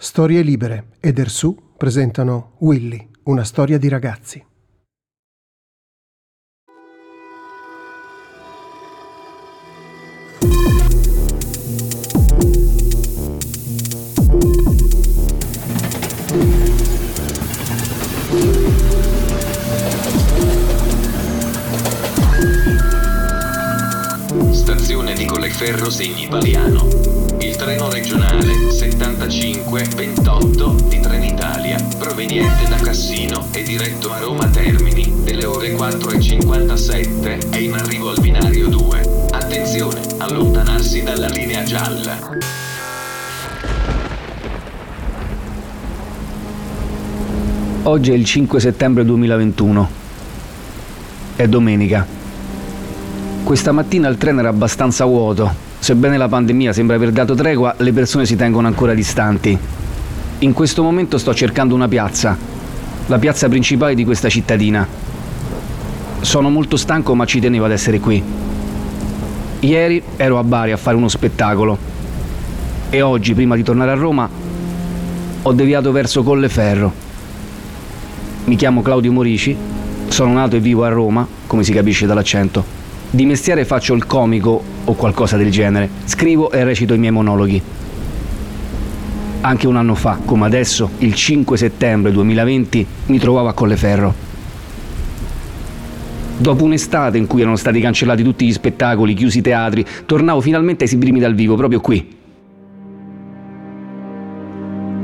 Storie Libere ed Ersu presentano Willy, una storia di ragazzi. Stazione di Colleferro Segni Paliano. Il treno regionale 7528 di Trenitalia, proveniente da Cassino e diretto a Roma Termini, delle ore 4.57, è in arrivo al binario 2. Attenzione, allontanarsi dalla linea gialla. Oggi è il 5 settembre 2021. È domenica. Questa mattina il treno era abbastanza vuoto. Sebbene la pandemia sembra aver dato tregua, le persone si tengono ancora distanti. In questo momento sto cercando una piazza, la piazza principale di questa cittadina. Sono molto stanco ma ci tenevo ad essere qui. Ieri ero a Bari a fare uno spettacolo e oggi, prima di tornare a Roma, ho deviato verso Colleferro. Mi chiamo Claudio Morici, sono nato e vivo a Roma, come si capisce dall'accento. Di mestiere faccio il comico o qualcosa del genere. Scrivo e recito i miei monologhi. Anche un anno fa, come adesso, il 5 settembre 2020, mi trovavo a Colleferro. Dopo un'estate in cui erano stati cancellati tutti gli spettacoli, chiusi i teatri, tornavo finalmente a esibirmi dal vivo, proprio qui.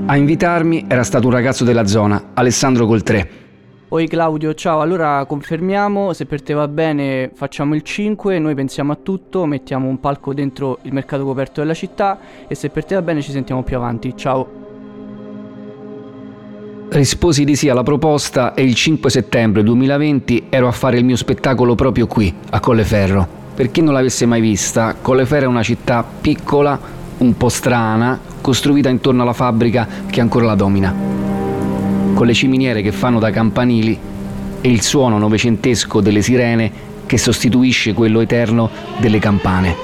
A invitarmi era stato un ragazzo della zona, Alessandro Coltré. Oi Claudio, ciao, allora confermiamo, se per te va bene facciamo il 5, noi pensiamo a tutto, mettiamo un palco dentro il mercato coperto della città e se per te va bene ci sentiamo più avanti, ciao. Risposi di sì alla proposta e il 5 settembre 2020 ero a fare il mio spettacolo proprio qui, a Colleferro. Per chi non l'avesse mai vista, Colleferro è una città piccola, un po' strana, costruita intorno alla fabbrica che ancora la domina. Con le ciminiere che fanno da campanili e il suono novecentesco delle sirene che sostituisce quello eterno delle campane.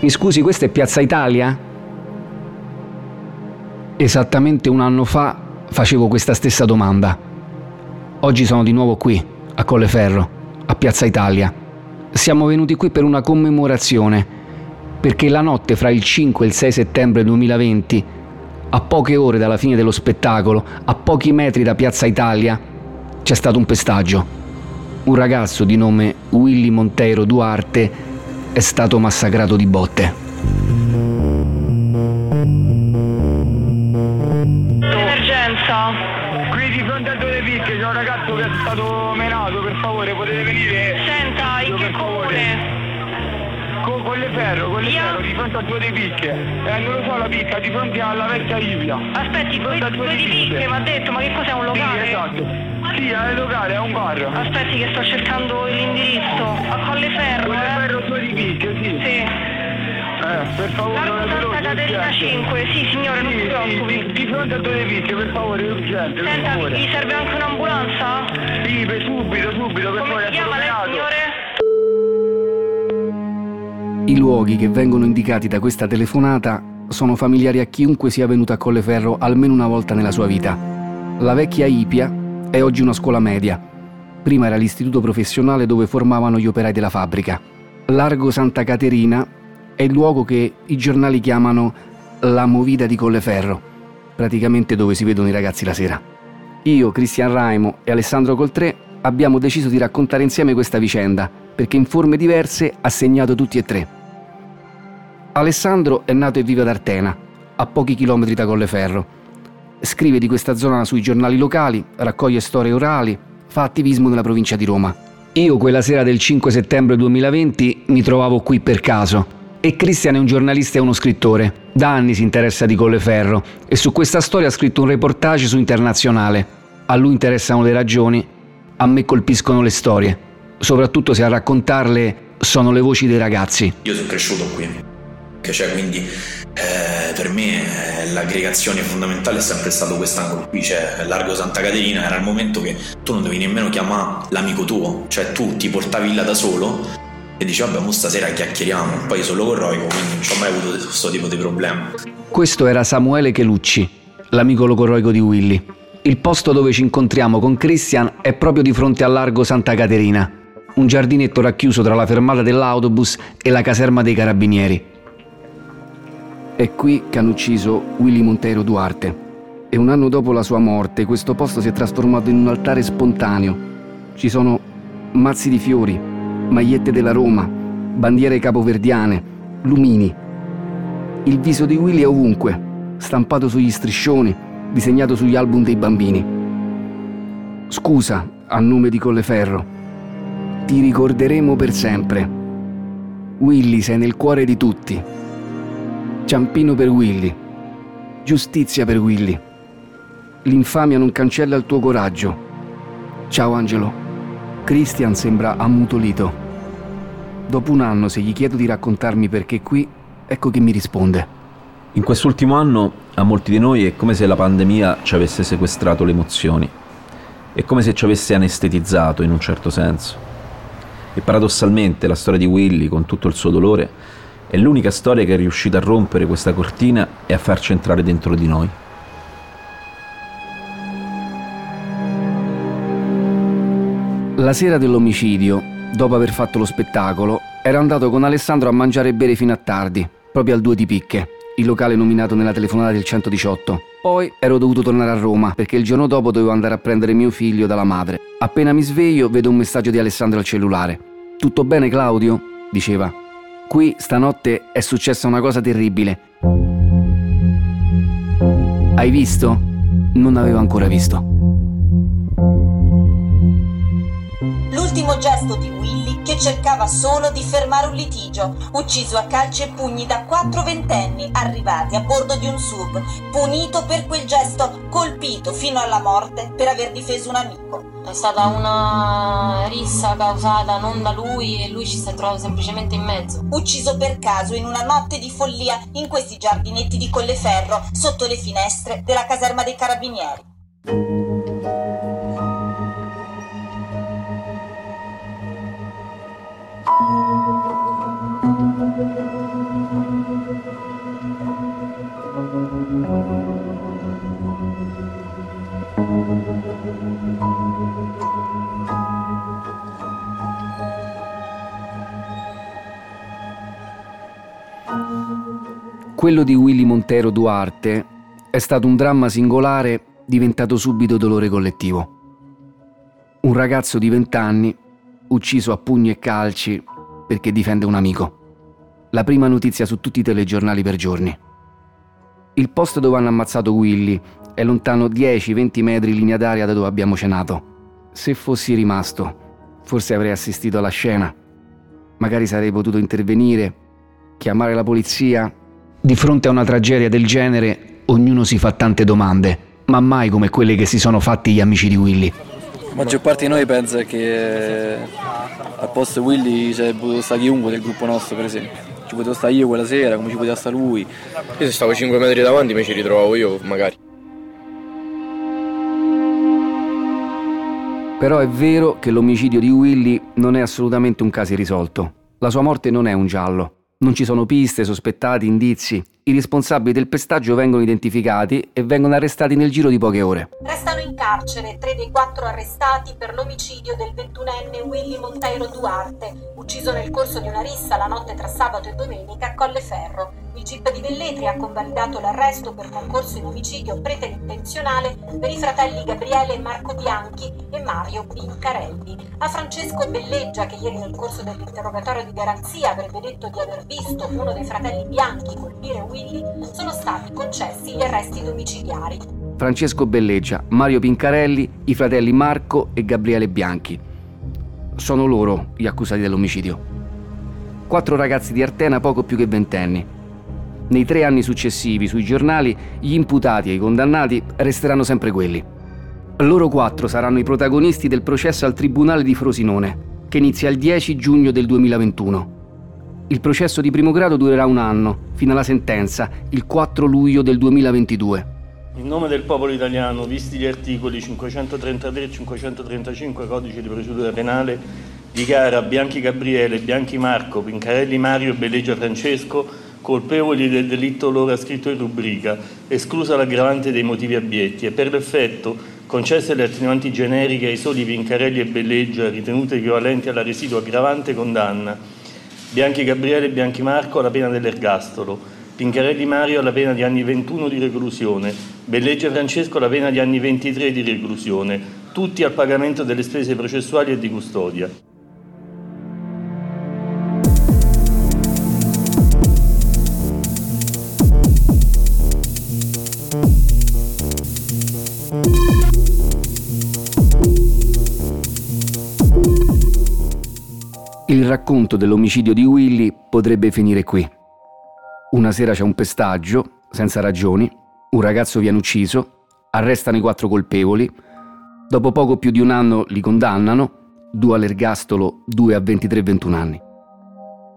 Mi scusi, questa è Piazza Italia? Esattamente un anno fa facevo questa stessa domanda. Oggi sono di nuovo qui, a Colleferro, a Piazza Italia. Siamo venuti qui per una commemorazione, perché la notte fra il 5 e il 6 settembre 2020, a poche ore dalla fine dello spettacolo, a pochi metri da Piazza Italia, c'è stato un pestaggio. Un ragazzo di nome Willy Monteiro Duarte è stato massacrato di botte. Emergenza. Qui di fronte a due picche c'è un ragazzo che è stato menato, per favore potete venire. Senta, in che comune? Con, con le ferro, con le Via? ferro, di fronte a due picche. Eh, non lo so la picca, di fronte alla vecchia Ivia. Aspetti, due, Da due di picche, mi ha detto, ma che cos'è un Sì, locale? esatto. Sì, è un locale, è un bar. Aspetti che sto cercando l'indirizzo. A Colleferro, Con le eh? ferro due di picche, sì. Sì. Eh, per favore, Largo Santa Caterina urgente. 5, sì signore, non Sì, si sì, preoccupi. di, di fronte a due picche, per favore, è urgente, per Senta, favore. gli serve anche un'ambulanza? Sì, per subito, subito, per Come favore, si è chiama lei signore? I luoghi che vengono indicati da questa telefonata sono familiari a chiunque sia venuto a Colleferro almeno una volta nella sua vita. La vecchia Ipia è oggi una scuola media. Prima era l'istituto professionale dove formavano gli operai della fabbrica. Largo Santa Caterina è il luogo che i giornali chiamano la movida di Colleferro, praticamente dove si vedono i ragazzi la sera. Io, Cristian Raimo e Alessandro Coltré abbiamo deciso di raccontare insieme questa vicenda, perché in forme diverse ha segnato tutti e tre. Alessandro è nato e vive ad Artena, a pochi chilometri da Colleferro. Scrive di questa zona sui giornali locali, raccoglie storie orali, fa attivismo nella provincia di Roma. Io quella sera del 5 settembre 2020 mi trovavo qui per caso. E Christian è un giornalista e uno scrittore. Da anni si interessa di Colleferro e su questa storia ha scritto un reportage su Internazionale. A lui interessano le ragioni, a me colpiscono le storie, soprattutto se a raccontarle sono le voci dei ragazzi. Io sono cresciuto qui, cioè quindi eh, per me eh, l'aggregazione fondamentale è sempre stato quest'angolo qui, cioè Largo Santa Caterina era il momento che tu non dovevi nemmeno chiamare l'amico tuo, cioè tu ti portavi là da solo e dici vabbè mo stasera chiacchieriamo, poi io sono logorroico quindi non ho mai avuto questo tipo di problema. Questo era Samuele Chelucci, l'amico logorroico di Willy. Il posto dove ci incontriamo con Christian è proprio di fronte al largo Santa Caterina, un giardinetto racchiuso tra la fermata dell'autobus e la caserma dei carabinieri. È qui che hanno ucciso Willy Montero Duarte. E un anno dopo la sua morte questo posto si è trasformato in un altare spontaneo. Ci sono mazzi di fiori, magliette della Roma, bandiere capoverdiane, lumini. Il viso di Willy è ovunque, stampato sugli striscioni, disegnato sugli album dei bambini. Scusa, a nome di Colleferro. Ti ricorderemo per sempre. Willy sei nel cuore di tutti. Ciampino per Willy. Giustizia per Willy. L'infamia non cancella il tuo coraggio. Ciao Angelo. Christian sembra ammutolito. Dopo un anno, se gli chiedo di raccontarmi perché qui, ecco che mi risponde. In quest'ultimo anno a molti di noi è come se la pandemia ci avesse sequestrato le emozioni. È come se ci avesse anestetizzato in un certo senso. E paradossalmente la storia di Willy, con tutto il suo dolore, è l'unica storia che è riuscita a rompere questa cortina e a farci entrare dentro di noi. La sera dell'omicidio, dopo aver fatto lo spettacolo, ero andato con Alessandro a mangiare e bere fino a tardi, proprio al Due di Picche, il locale nominato nella telefonata del 118. Poi ero dovuto tornare a Roma perché il giorno dopo dovevo andare a prendere mio figlio dalla madre. Appena mi sveglio vedo un messaggio di Alessandro al cellulare. Tutto bene Claudio? diceva. Qui stanotte è successa una cosa terribile. Hai visto? Non avevo ancora visto. L'ultimo gesto di Willy che cercava solo di fermare un litigio, ucciso a calci e pugni da quattro ventenni arrivati a bordo di un sub, punito per quel gesto, colpito fino alla morte per aver difeso un amico. È stata una rissa causata non da lui e lui ci si è trovato semplicemente in mezzo. Ucciso per caso in una notte di follia in questi giardinetti di Colleferro, sotto le finestre della caserma dei carabinieri. Quello di Willy Montero Duarte è stato un dramma singolare diventato subito dolore collettivo. Un ragazzo di 20 anni ucciso a pugni e calci perché difende un amico. La prima notizia su tutti i telegiornali per giorni. Il posto dove hanno ammazzato Willy è lontano 10-20 metri in linea d'aria da dove abbiamo cenato. Se fossi rimasto, forse avrei assistito alla scena. Magari sarei potuto intervenire, chiamare la polizia. Di fronte a una tragedia del genere, ognuno si fa tante domande, ma mai come quelle che si sono fatti gli amici di Willy. La maggior parte di noi pensa che al posto di Willy c'è potuto stare chiunque del gruppo nostro, per esempio. Ci potevo stare io quella sera, come ci poteva stare lui. Io se stavo 5 metri davanti mi ci ritrovavo io, magari. Però è vero che l'omicidio di Willy non è assolutamente un caso irrisolto. La sua morte non è un giallo. Non ci sono piste, sospettati, indizi. I responsabili del pestaggio vengono identificati e vengono arrestati nel giro di poche ore. Restano in carcere tre dei quattro arrestati per l'omicidio del 21enne Willy Monteiro Duarte, ucciso nel corso di una rissa la notte tra sabato e domenica a Colleferro. Il GIP di Velletri ha convalidato l'arresto per concorso in omicidio preterintenzionale per i fratelli Gabriele e Marco Bianchi e Mario Pincarelli. A Francesco Belleggia, che ieri nel corso dell'interrogatorio di garanzia avrebbe detto di aver visto uno dei fratelli Bianchi colpire Willy, sono stati concessi gli arresti domiciliari. Francesco Belleggia, Mario Pincarelli, i fratelli Marco e Gabriele Bianchi. Sono loro gli accusati dell'omicidio. quattro ragazzi di Artena poco più che ventenni. Nei tre anni successivi sui giornali gli imputati e i condannati resteranno sempre quelli. Loro quattro saranno i protagonisti del processo al Tribunale di Frosinone, che inizia il 10 giugno del 2021. Il processo di primo grado durerà un anno, fino alla sentenza, il 4 luglio del 2022. In nome del popolo italiano, visti gli articoli 533 e 535 codice di procedura penale, dichiara Bianchi Gabriele, Bianchi Marco, Pincarelli Mario e Bellegia Francesco colpevoli del delitto loro ascritto in rubrica, esclusa l'aggravante dei motivi abietti e per l'effetto concesse le attenuanti generiche ai soli Pincarelli e Bellegia ritenute equivalenti alla residua aggravante condanna. Bianchi Gabriele e Bianchi Marco alla pena dell'ergastolo, Pincarelli Mario alla pena di anni 21 di reclusione, Belleggia Francesco alla pena di anni 23 di reclusione, tutti al pagamento delle spese processuali e di custodia. Il racconto dell'omicidio di Willy potrebbe finire qui. Una sera c'è un pestaggio, senza ragioni, un ragazzo viene ucciso, arrestano i quattro colpevoli, dopo poco più di un anno li condannano, due all'ergastolo, due a 23-21 anni.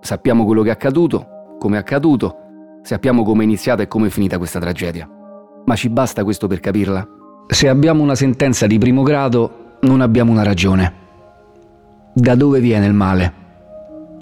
Sappiamo quello che è accaduto, come è accaduto, sappiamo come è iniziata e come è finita questa tragedia. Ma ci basta questo per capirla? Se abbiamo una sentenza di primo grado, non abbiamo una ragione. Da dove viene il male?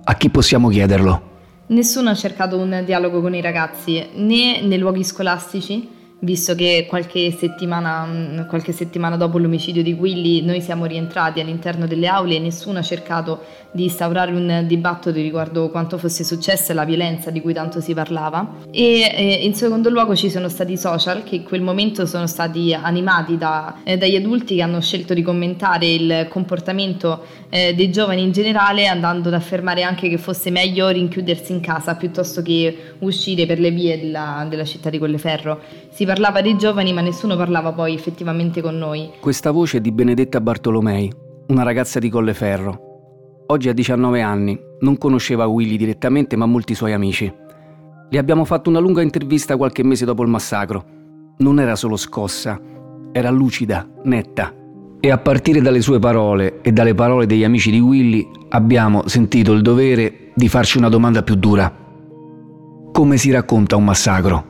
A chi possiamo chiederlo? Nessuno ha cercato un dialogo con i ragazzi, né nei luoghi scolastici, visto che qualche settimana, mm, qualche settimana, dopo l'omicidio di Willy noi siamo rientrati all'interno delle aule e nessuno ha cercato di instaurare un dibattito riguardo quanto fosse successo e la violenza di cui tanto si parlava. E eh, in secondo luogo ci sono stati i social che in quel momento sono stati animati da, eh, dagli adulti che hanno scelto di commentare il comportamento eh, dei giovani in generale andando ad affermare anche che fosse meglio rinchiudersi in casa piuttosto che uscire per le vie della, della città di Colleferro. Si parlava dei giovani ma nessuno parlava poi effettivamente con noi. Questa voce è di Benedetta Bartolomei, una ragazza di Colleferro. Oggi ha 19 anni, non conosceva Willy direttamente ma molti suoi amici. Le abbiamo fatto una lunga intervista qualche mese dopo il massacro. Non era solo scossa, era lucida, netta. E a partire dalle sue parole e dalle parole degli amici di Willy abbiamo sentito il dovere di farci una domanda più dura. Come si racconta un massacro?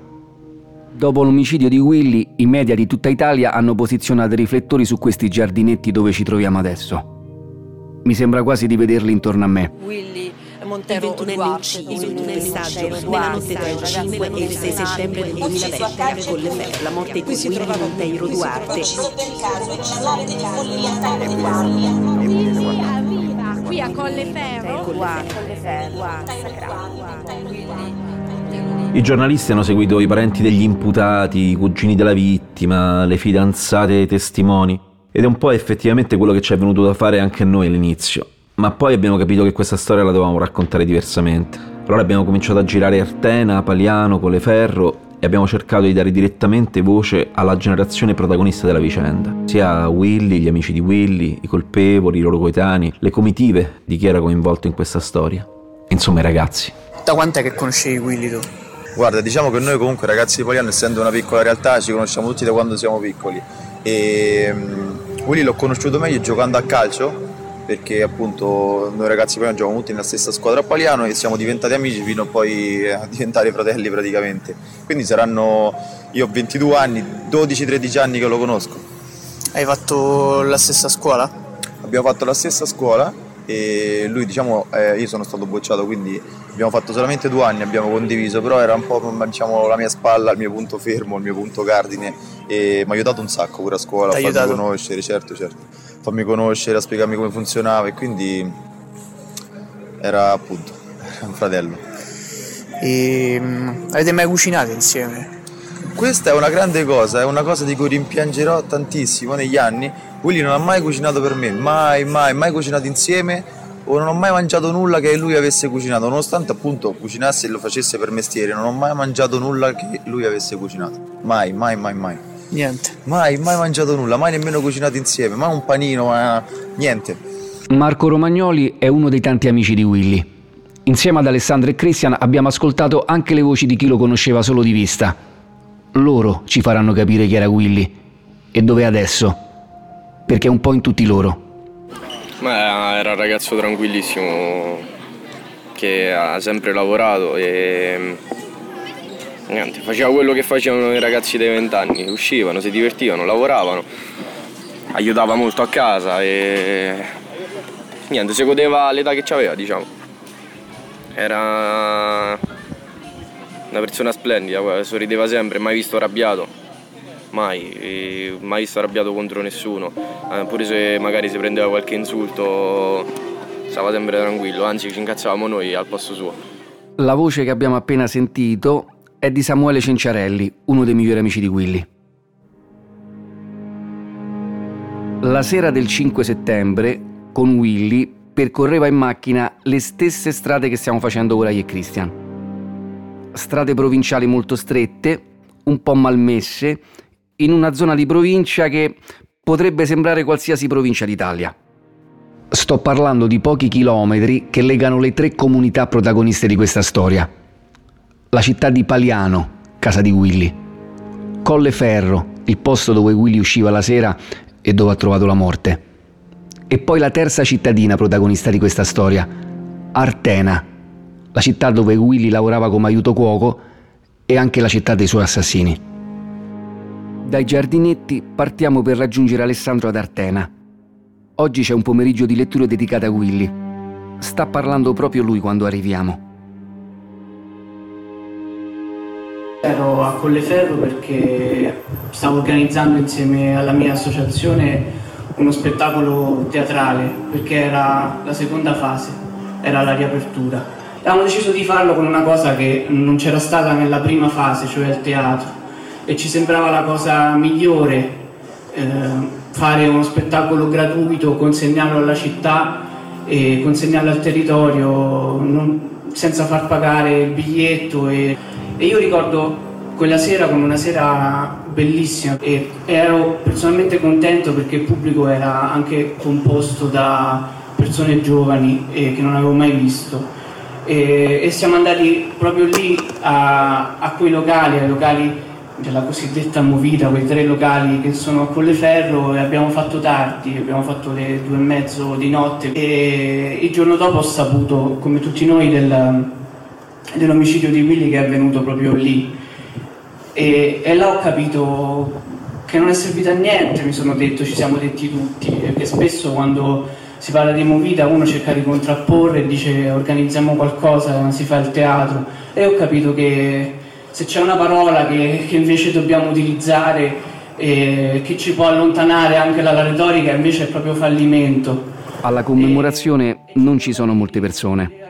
Dopo l'omicidio di Willy, i media di tutta Italia hanno posizionato i riflettori su questi giardinetti dove ci troviamo adesso. Mi sembra quasi di vederli intorno a me. Willy Montero il 21enne ucciso in un pestaggio nella notte tra il 5 e il 6 settembre del 2020 a Colleferro. La morte di Willy Monteiro Duarte. Qui a Colleferro. I giornalisti hanno seguito i parenti degli imputati, i cugini della vittima, le fidanzate dei testimoni. Ed è un po' effettivamente quello che ci è venuto da fare anche a noi all'inizio. Ma poi abbiamo capito che questa storia la dovevamo raccontare diversamente. Allora abbiamo cominciato a girare Artena, Paliano, Coleferro e abbiamo cercato di dare direttamente voce alla generazione protagonista della vicenda. Sia Willy, gli amici di Willy, i colpevoli, i loro coetanei, le comitive di chi era coinvolto in questa storia. Insomma i ragazzi. Da quant'è che conoscevi Willy tu? Guarda, diciamo che noi comunque ragazzi di Poliano, essendo una piccola realtà, ci conosciamo tutti da quando siamo piccoli. E Willy l'ho conosciuto meglio giocando a calcio perché appunto noi ragazzi poi giochiamo tutti nella stessa squadra a Paliano e siamo diventati amici fino a poi a diventare fratelli praticamente. Quindi saranno, io ho 22 anni, 12-13 anni che lo conosco. Hai fatto la stessa scuola? Abbiamo fatto la stessa scuola e lui diciamo, eh, io sono stato bocciato quindi abbiamo fatto solamente due anni, abbiamo condiviso, però era un po' diciamo, la mia spalla, il mio punto fermo, il mio punto cardine e mi ha aiutato un sacco pure a scuola, a farmi conoscere, certo, certo, farmi conoscere, a spiegarmi come funzionava e quindi era appunto era un fratello. E um, avete mai cucinato insieme? Questa è una grande cosa, è una cosa di cui rimpiangerò tantissimo negli anni. Willy non ha mai cucinato per me, mai, mai, mai cucinato insieme o non ho mai mangiato nulla che lui avesse cucinato, nonostante appunto cucinasse e lo facesse per mestiere, non ho mai mangiato nulla che lui avesse cucinato. Mai, mai, mai, mai. Niente. Mai, mai mangiato nulla, mai nemmeno cucinato insieme, mai un panino, ma niente. Marco Romagnoli è uno dei tanti amici di Willy. Insieme ad Alessandro e Christian abbiamo ascoltato anche le voci di chi lo conosceva solo di vista. Loro ci faranno capire chi era Willy e dove è adesso, perché è un po' in tutti loro. Ma era un ragazzo tranquillissimo che ha sempre lavorato e niente, faceva quello che facevano i ragazzi dei vent'anni, uscivano, si divertivano, lavoravano, aiutava molto a casa e niente, si godeva l'età che aveva, diciamo. Era una persona splendida, sorrideva sempre, mai visto arrabbiato, mai, mai visto arrabbiato contro nessuno, eh, pure se magari si prendeva qualche insulto stava sempre tranquillo, anzi ci incazzavamo noi al posto suo. La voce che abbiamo appena sentito è di Samuele Cenciarelli, uno dei migliori amici di Willy. La sera del 5 settembre, con Willy, percorreva in macchina le stesse strade che stiamo facendo ora io e Christian. Strade provinciali molto strette, un po' malmesse, in una zona di provincia che potrebbe sembrare qualsiasi provincia d'Italia. Sto parlando di pochi chilometri che legano le tre comunità protagoniste di questa storia. La città di Paliano, casa di Willy. Colleferro, il posto dove Willy usciva la sera e dove ha trovato la morte. E poi la terza cittadina protagonista di questa storia, Artena, la città dove Willy lavorava come aiuto cuoco e anche la città dei suoi assassini. Dai giardinetti partiamo per raggiungere Alessandro ad Artena. Oggi c'è un pomeriggio di lettura dedicato a Willy. Sta parlando proprio lui quando arriviamo. Ero a Colleferro perché stavo organizzando insieme alla mia associazione uno spettacolo teatrale perché era la seconda fase, era la riapertura. Avevamo deciso di farlo con una cosa che non c'era stata nella prima fase, cioè il teatro, e ci sembrava la cosa migliore eh, fare uno spettacolo gratuito, consegnarlo alla città e consegnarlo al territorio non, senza far pagare il biglietto. E, e io ricordo quella sera come una sera bellissima e ero personalmente contento perché il pubblico era anche composto da persone giovani eh, che non avevo mai visto e, e siamo andati proprio lì a, a, quei locali, ai locali della cosiddetta movita, quei tre locali che sono a Colleferro e abbiamo fatto tardi, abbiamo fatto le due e mezzo di notte. E il giorno dopo ho saputo, come tutti noi, del, dell'omicidio di Willy che è avvenuto proprio lì. E, e, là ho capito che non è servito a niente, mi sono detto, ci siamo detti tutti, perché spesso quando si parla di movita uno cerca di contrapporre e dice organizziamo qualcosa, si fa il teatro e ho capito che se c'è una parola che, che invece dobbiamo utilizzare e che ci può allontanare anche dalla retorica invece è proprio fallimento. Alla commemorazione non ci sono molte persone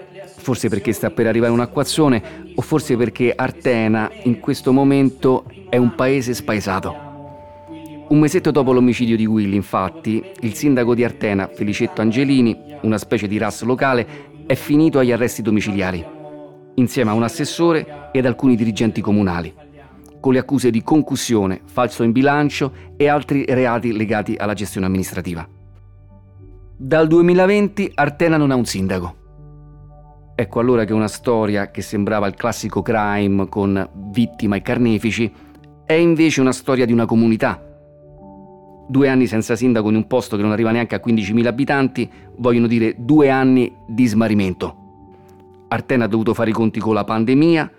forse perché sta per arrivare un acquazzone o forse perché Artena in questo momento è un paese spaesato. Un mesetto dopo l'omicidio di Willy, infatti, il sindaco di Artena, Felicetto Angelini, una specie di RAS locale, è finito agli arresti domiciliari, insieme a un assessore ed alcuni dirigenti comunali, con le accuse di concussione, falso in bilancio e altri reati legati alla gestione amministrativa. Dal 2020 Artena non ha un sindaco. Ecco allora che una storia che sembrava il classico crime con vittima e carnefici è invece una storia di una comunità. Due anni senza sindaco in un posto che non arriva neanche a 15.000 abitanti vogliono dire due anni di smarrimento. Artena ha dovuto fare i conti con la pandemia,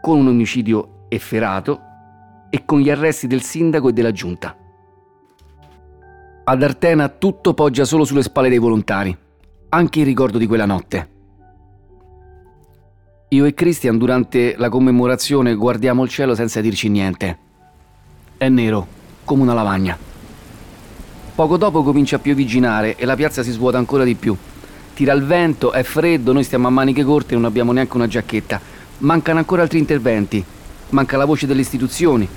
con un omicidio efferato e con gli arresti del sindaco e della giunta. Ad Artena tutto poggia solo sulle spalle dei volontari, anche il ricordo di quella notte. Io e Christian durante la commemorazione guardiamo il cielo senza dirci niente. È nero, come una lavagna. Poco dopo comincia a piovigginare e la piazza si svuota ancora di più. Tira il vento, è freddo, noi stiamo a maniche corte e non abbiamo neanche una giacchetta. Mancano ancora altri interventi. Manca la voce delle istituzioni.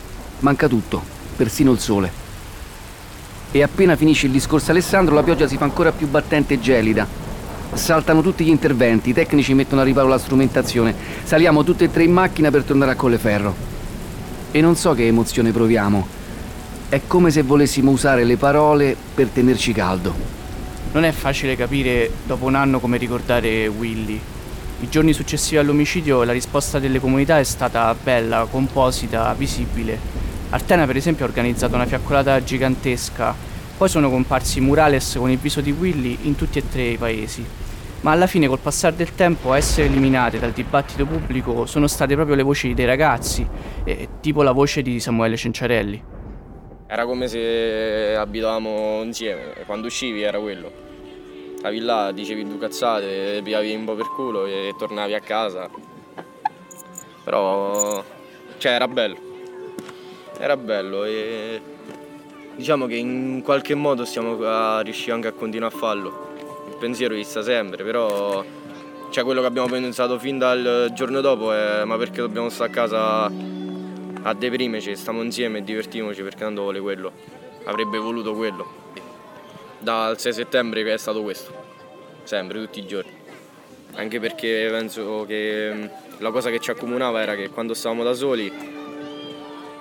Manca tutto, persino il sole. E appena finisce il discorso Alessandro la pioggia si fa ancora più battente e gelida Saltano tutti gli interventi, i tecnici mettono a riparo la strumentazione. Saliamo tutte e tre in macchina per tornare a Colleferro. E non so che emozione proviamo. È come se volessimo usare le parole per tenerci caldo. Non è facile capire dopo un anno come ricordare Willy. I giorni successivi all'omicidio la risposta delle comunità è stata bella, composita, visibile. Artena per esempio ha organizzato una fiaccolata gigantesca, poi sono comparsi murales con il viso di Willy in tutti e tre i paesi. Ma alla fine col passare del tempo a essere eliminate dal dibattito pubblico sono state proprio le voci dei ragazzi, eh, tipo la voce di Samuele Cenciarelli. Era come se abitavamo insieme, quando uscivi era quello. Stavi là, dicevi due cazzate, piavi un po' per culo e tornavi a casa. Però, cioè, era bello. Era bello e diciamo che in qualche modo stiamo a riuscire anche a continuare a farlo. Il pensiero ci sta sempre, però cioè quello che abbiamo pensato fin dal giorno dopo è ma perché dobbiamo stare a casa a deprimerci, stiamo insieme e divertiamoci perché tanto vuole quello. Avrebbe voluto quello dal 6 settembre è stato questo, sempre, tutti i giorni. Anche perché penso che la cosa che ci accomunava era che quando stavamo da soli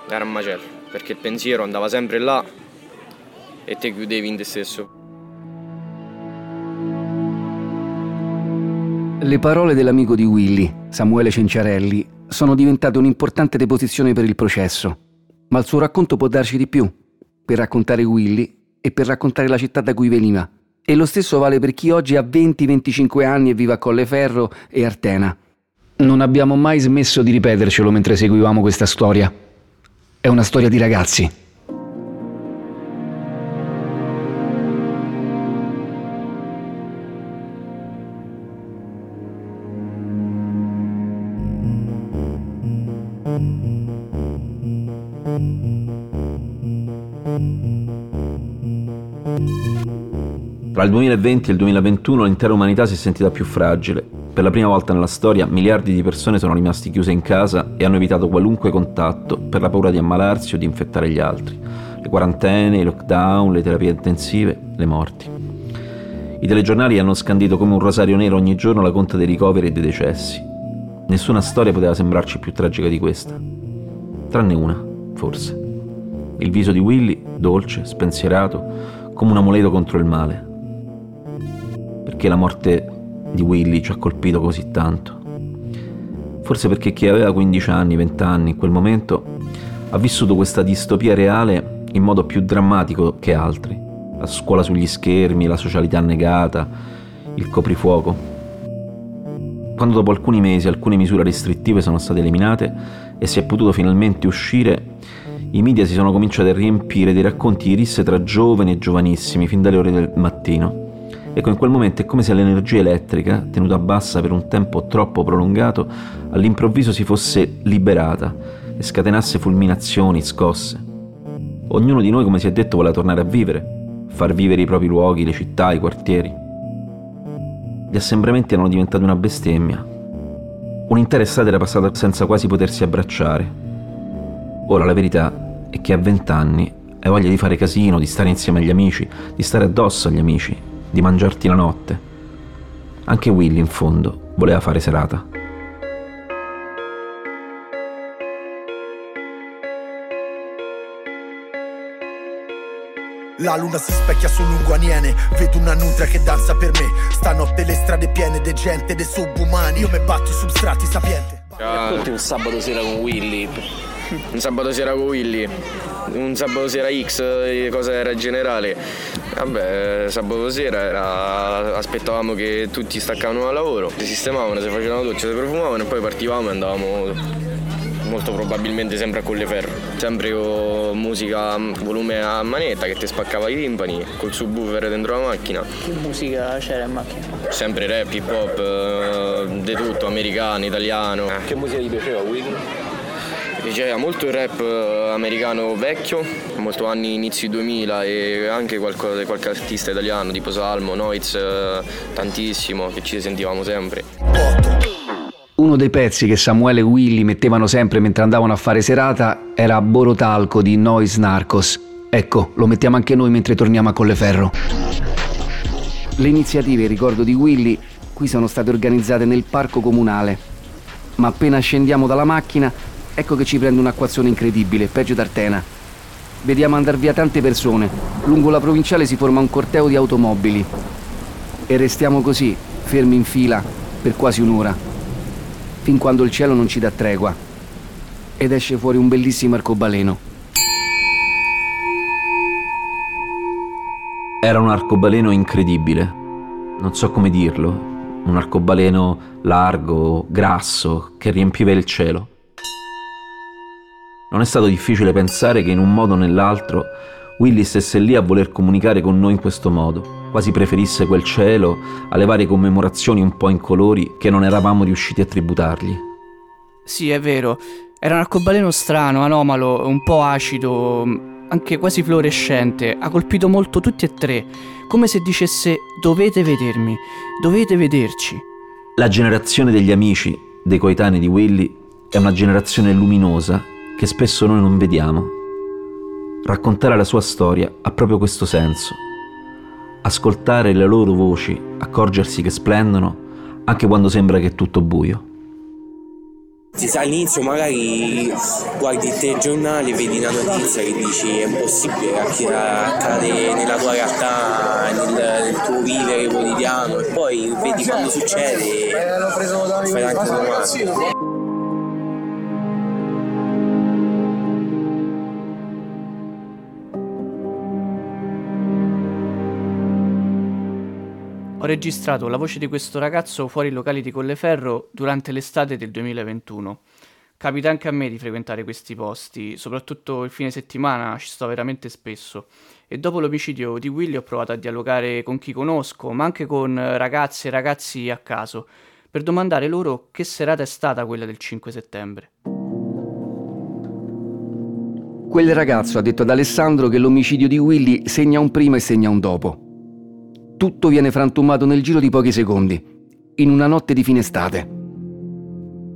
era un macello, perché il pensiero andava sempre là e te chiudevi in te stesso. Le parole dell'amico di Willy, Samuele Cenciarelli, sono diventate un'importante deposizione per il processo, ma il suo racconto può darci di più, per raccontare Willy e per raccontare la città da cui veniva. E lo stesso vale per chi oggi ha 20-25 anni e vive a Colleferro e Artena. Non abbiamo mai smesso di ripetercelo mentre seguivamo questa storia. È una storia di ragazzi. Tra il 2020 e il 2021 l'intera umanità si è sentita più fragile. Per la prima volta nella storia miliardi di persone sono rimasti chiuse in casa e hanno evitato qualunque contatto per la paura di ammalarsi o di infettare gli altri. Le quarantene, i lockdown, le terapie intensive, le morti. I telegiornali hanno scandito come un rosario nero ogni giorno la conta dei ricoveri e dei decessi. Nessuna storia poteva sembrarci più tragica di questa. Tranne una, forse. Il viso di Willy, dolce, spensierato, come un amuleto contro il male perché la morte di Willy ci ha colpito così tanto. Forse perché chi aveva 15 anni, 20 anni in quel momento ha vissuto questa distopia reale in modo più drammatico che altri. La scuola sugli schermi, la socialità negata, il coprifuoco. Quando dopo alcuni mesi alcune misure restrittive sono state eliminate e si è potuto finalmente uscire, i media si sono cominciati a riempire di racconti di risse tra giovani e giovanissimi fin dalle ore del mattino Ecco, in quel momento è come se l'energia elettrica, tenuta bassa per un tempo troppo prolungato, all'improvviso si fosse liberata e scatenasse fulminazioni, scosse. Ognuno di noi, come si è detto, vuole tornare a vivere, far vivere i propri luoghi, le città, i quartieri. Gli assembramenti erano diventati una bestemmia. Un'intera estate era passata senza quasi potersi abbracciare. Ora la verità è che a vent'anni hai voglia di fare casino, di stare insieme agli amici, di stare addosso agli amici, di mangiarti la notte. Anche Willy, in fondo, voleva fare serata. La luna si specchia sul lungo aniene Vedo una nutria che danza per me Stanotte le strade piene di gente, dei subumani Io mi batto i substrati sapiente Racconti un sabato sera con Willy Un sabato sera con Willy un sabato sera X, cosa era generale. Vabbè, sabato sera era, aspettavamo che tutti staccavano dal lavoro, si sistemavano, si facevano doccia, si profumavano e poi partivamo e andavamo molto probabilmente sempre a Colleferro, sempre con musica volume a manetta che ti spaccava i timpani, col subwoofer dentro la macchina. Che musica c'era in macchina? Sempre rap, hip hop, eh, di tutto, americano, italiano. Che musica ti piaceva Willy? Diceva molto il rap eh, americano vecchio, molto anni inizi 2000 e anche qualcosa, qualche artista italiano tipo Salmo, Noiz, eh, tantissimo, che ci sentivamo sempre. Uno dei pezzi che Samuele e Willy mettevano sempre mentre andavano a fare serata era Borotalco di Noise Narcos. Ecco, lo mettiamo anche noi mentre torniamo a Colleferro. Le iniziative, ricordo di Willy, qui sono state organizzate nel parco comunale. Ma appena scendiamo dalla macchina Ecco che ci prende un'acquazione incredibile, peggio d'Artena. Vediamo andare via tante persone. Lungo la provinciale si forma un corteo di automobili. E restiamo così, fermi in fila, per quasi un'ora. fin quando il cielo non ci dà tregua ed esce fuori un bellissimo arcobaleno. Era un arcobaleno incredibile, non so come dirlo, un arcobaleno largo, grasso, che riempiva il cielo. Non è stato difficile pensare che in un modo o nell'altro Willy stesse lì a voler comunicare con noi in questo modo, quasi preferisse quel cielo alle varie commemorazioni un po' incolori che non eravamo riusciti a tributargli. Sì, è vero. Era un arcobaleno strano, anomalo, un po' acido, anche quasi fluorescente. Ha colpito molto tutti e tre, come se dicesse dovete vedermi, dovete vederci. La generazione degli amici, dei coetanei di Willy, è una generazione luminosa che spesso noi non vediamo. Raccontare la sua storia ha proprio questo senso. Ascoltare le loro voci, accorgersi che splendono anche quando sembra che è tutto buio. All'inizio magari guardi il telegiornale, vedi una notizia che dici è impossibile che accade nella tua realtà, nel, nel tuo vivere quotidiano e poi vedi quando succede e fai anche domande. Ho registrato la voce di questo ragazzo fuori i locali di Colleferro durante l'estate del 2021. Capita anche a me di frequentare questi posti, soprattutto il fine settimana ci sto veramente spesso. E dopo l'omicidio di Willy ho provato a dialogare con chi conosco, ma anche con ragazze e ragazzi a caso, per domandare loro che serata è stata quella del 5 settembre. Quel ragazzo ha detto ad Alessandro che l'omicidio di Willy segna un prima e segna un dopo tutto viene frantumato nel giro di pochi secondi, in una notte di fine estate.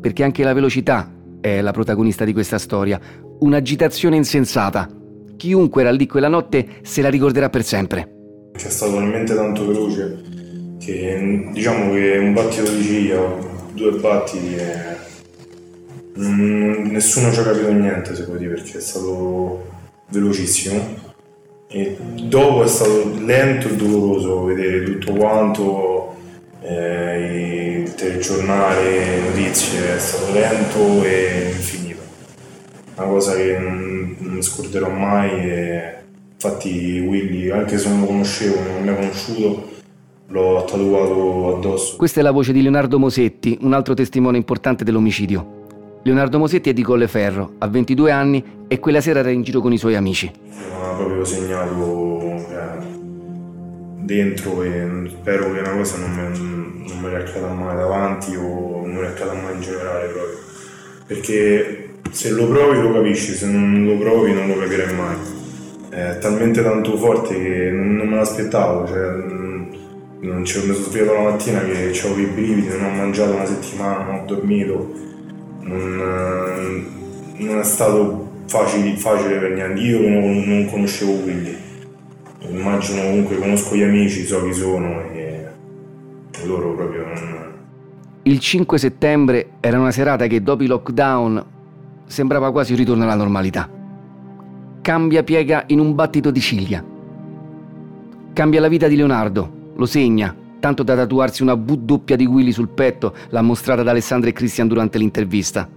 Perché anche la velocità è la protagonista di questa storia, un'agitazione insensata. Chiunque era lì quella notte se la ricorderà per sempre. C'è stato talmente tanto veloce che diciamo che un battito di ciglia, due battiti e nessuno ci ha capito niente, se può dire, perché è stato velocissimo e dopo è stato lento e doloroso vedere tutto quanto, eh, il telegiornale, le notizie, è stato lento e infinito. Una cosa che non, non scorderò mai e infatti Willy, anche se non lo conoscevo, non mi ha conosciuto, l'ho tatuato addosso. Questa è la voce di Leonardo Mosetti, un altro testimone importante dell'omicidio. Leonardo Mosetti è di Colleferro, ha 22 anni e quella sera era in giro con i suoi amici. Mi ha proprio segnato eh, dentro e spero che una cosa non mi, non mi riaccada mai davanti o non mi riaccada mai in generale proprio. Perché se lo provi lo capisci, se non lo provi non lo capirai mai. È talmente tanto forte che non, non me l'aspettavo, cioè, non ci, mi sono svegliato la mattina che avevo i brividi, non ho mangiato una settimana, non ho dormito non, non è stato facile, facile, per niente. Io non, non conoscevo Willy, immagino comunque conosco gli amici, so chi sono e loro proprio non... Il 5 settembre era una serata che dopo i lockdown sembrava quasi un ritorno alla normalità. Cambia piega in un battito di ciglia. Cambia la vita di Leonardo, lo segna, tanto da tatuarsi una V doppia di Willy sul petto, l'ha mostrata da Alessandra e Christian durante l'intervista.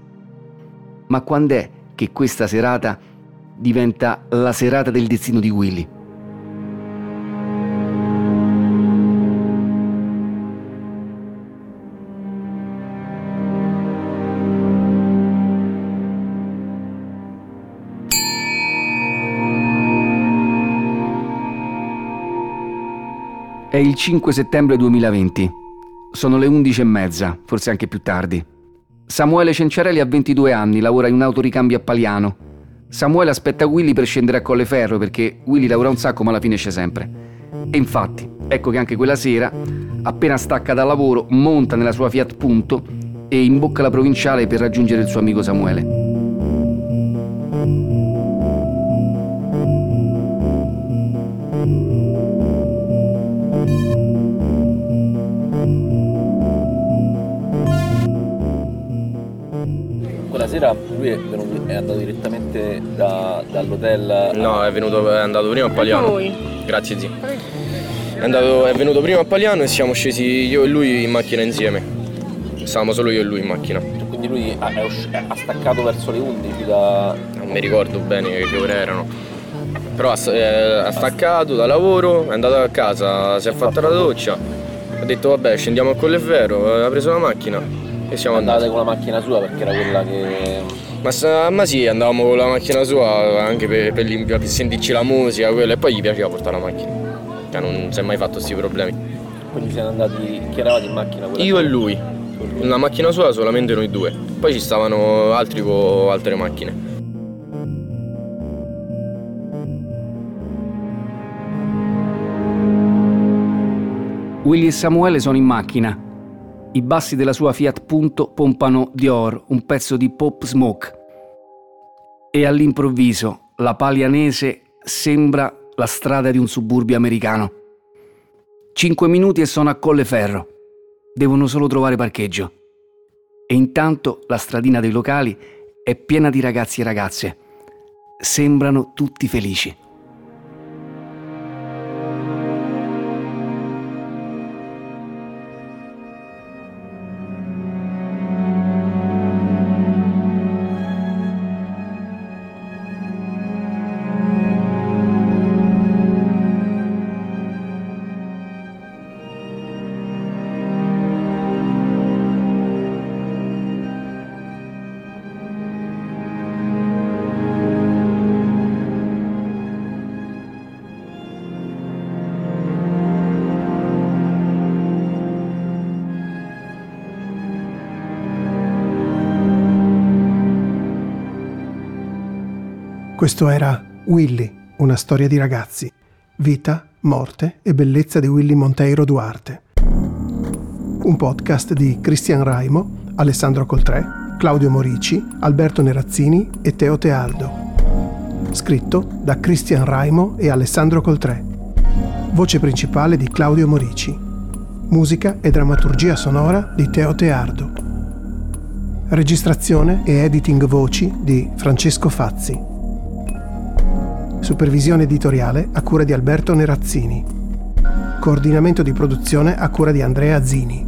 Ma quando è che questa serata diventa la serata del destino di Willy? È il 5 settembre 2020. Sono le 11 e mezza, forse anche più tardi. Samuele Cenciarelli ha 22 anni, lavora in un autoricambio a Paliano. Samuele aspetta Willy per scendere a Colleferro perché Willy lavora un sacco ma alla fine esce sempre. E infatti, ecco che anche quella sera, appena stacca dal lavoro, monta nella sua Fiat Punto e imbocca la provinciale per raggiungere il suo amico Samuele. Sera lui è, venuto, è andato direttamente da, dall'hotel? No, è, venuto, è andato prima a Paliano. Grazie zio. È, andato, è venuto prima a Paliano e siamo scesi io e lui in macchina insieme. stavamo solo io e lui in macchina. Quindi lui ha, è usci- ha staccato verso le 11 da... Non mi ricordo bene che ore erano. Però ha, eh, ha staccato da lavoro, è andato a casa, si è fatta la doccia. Ha detto vabbè scendiamo a Colleferro, ha preso la macchina e siamo andati. Andate con la macchina sua perché era quella che... Ma, ma sì, andavamo con la macchina sua anche per, per, per sentirci la musica, quello, e poi gli piaceva portare la macchina. Cioè non si è mai fatto questi problemi. Quindi siete andati... Chi eravate in macchina? Quella Io e lui. La macchina sua solamente noi due. Poi ci stavano altri con altre macchine. Willy e Samuele sono in macchina. I bassi della sua Fiat Punto pompano Dior, un pezzo di Pop Smoke. E all'improvviso la Palianese sembra la strada di un suburbio americano. Cinque minuti e sono a Colleferro. Devono solo trovare parcheggio. E intanto la stradina dei locali è piena di ragazzi e ragazze. Sembrano tutti felici. Questo era Willy, una storia di ragazzi. Vita, morte e bellezza di Willy Monteiro Duarte. Un podcast di Cristian Raimo, Alessandro Coltré, Claudio Morici, Alberto Nerazzini e Teo Tealdo. Scritto da Cristian Raimo e Alessandro Coltré. Voce principale di Claudio Morici. Musica e drammaturgia sonora di Teo Teardo. Registrazione e editing voci di Francesco Fazzi. Supervisione editoriale a cura di Alberto Nerazzini. Coordinamento di produzione a cura di Andrea Zini.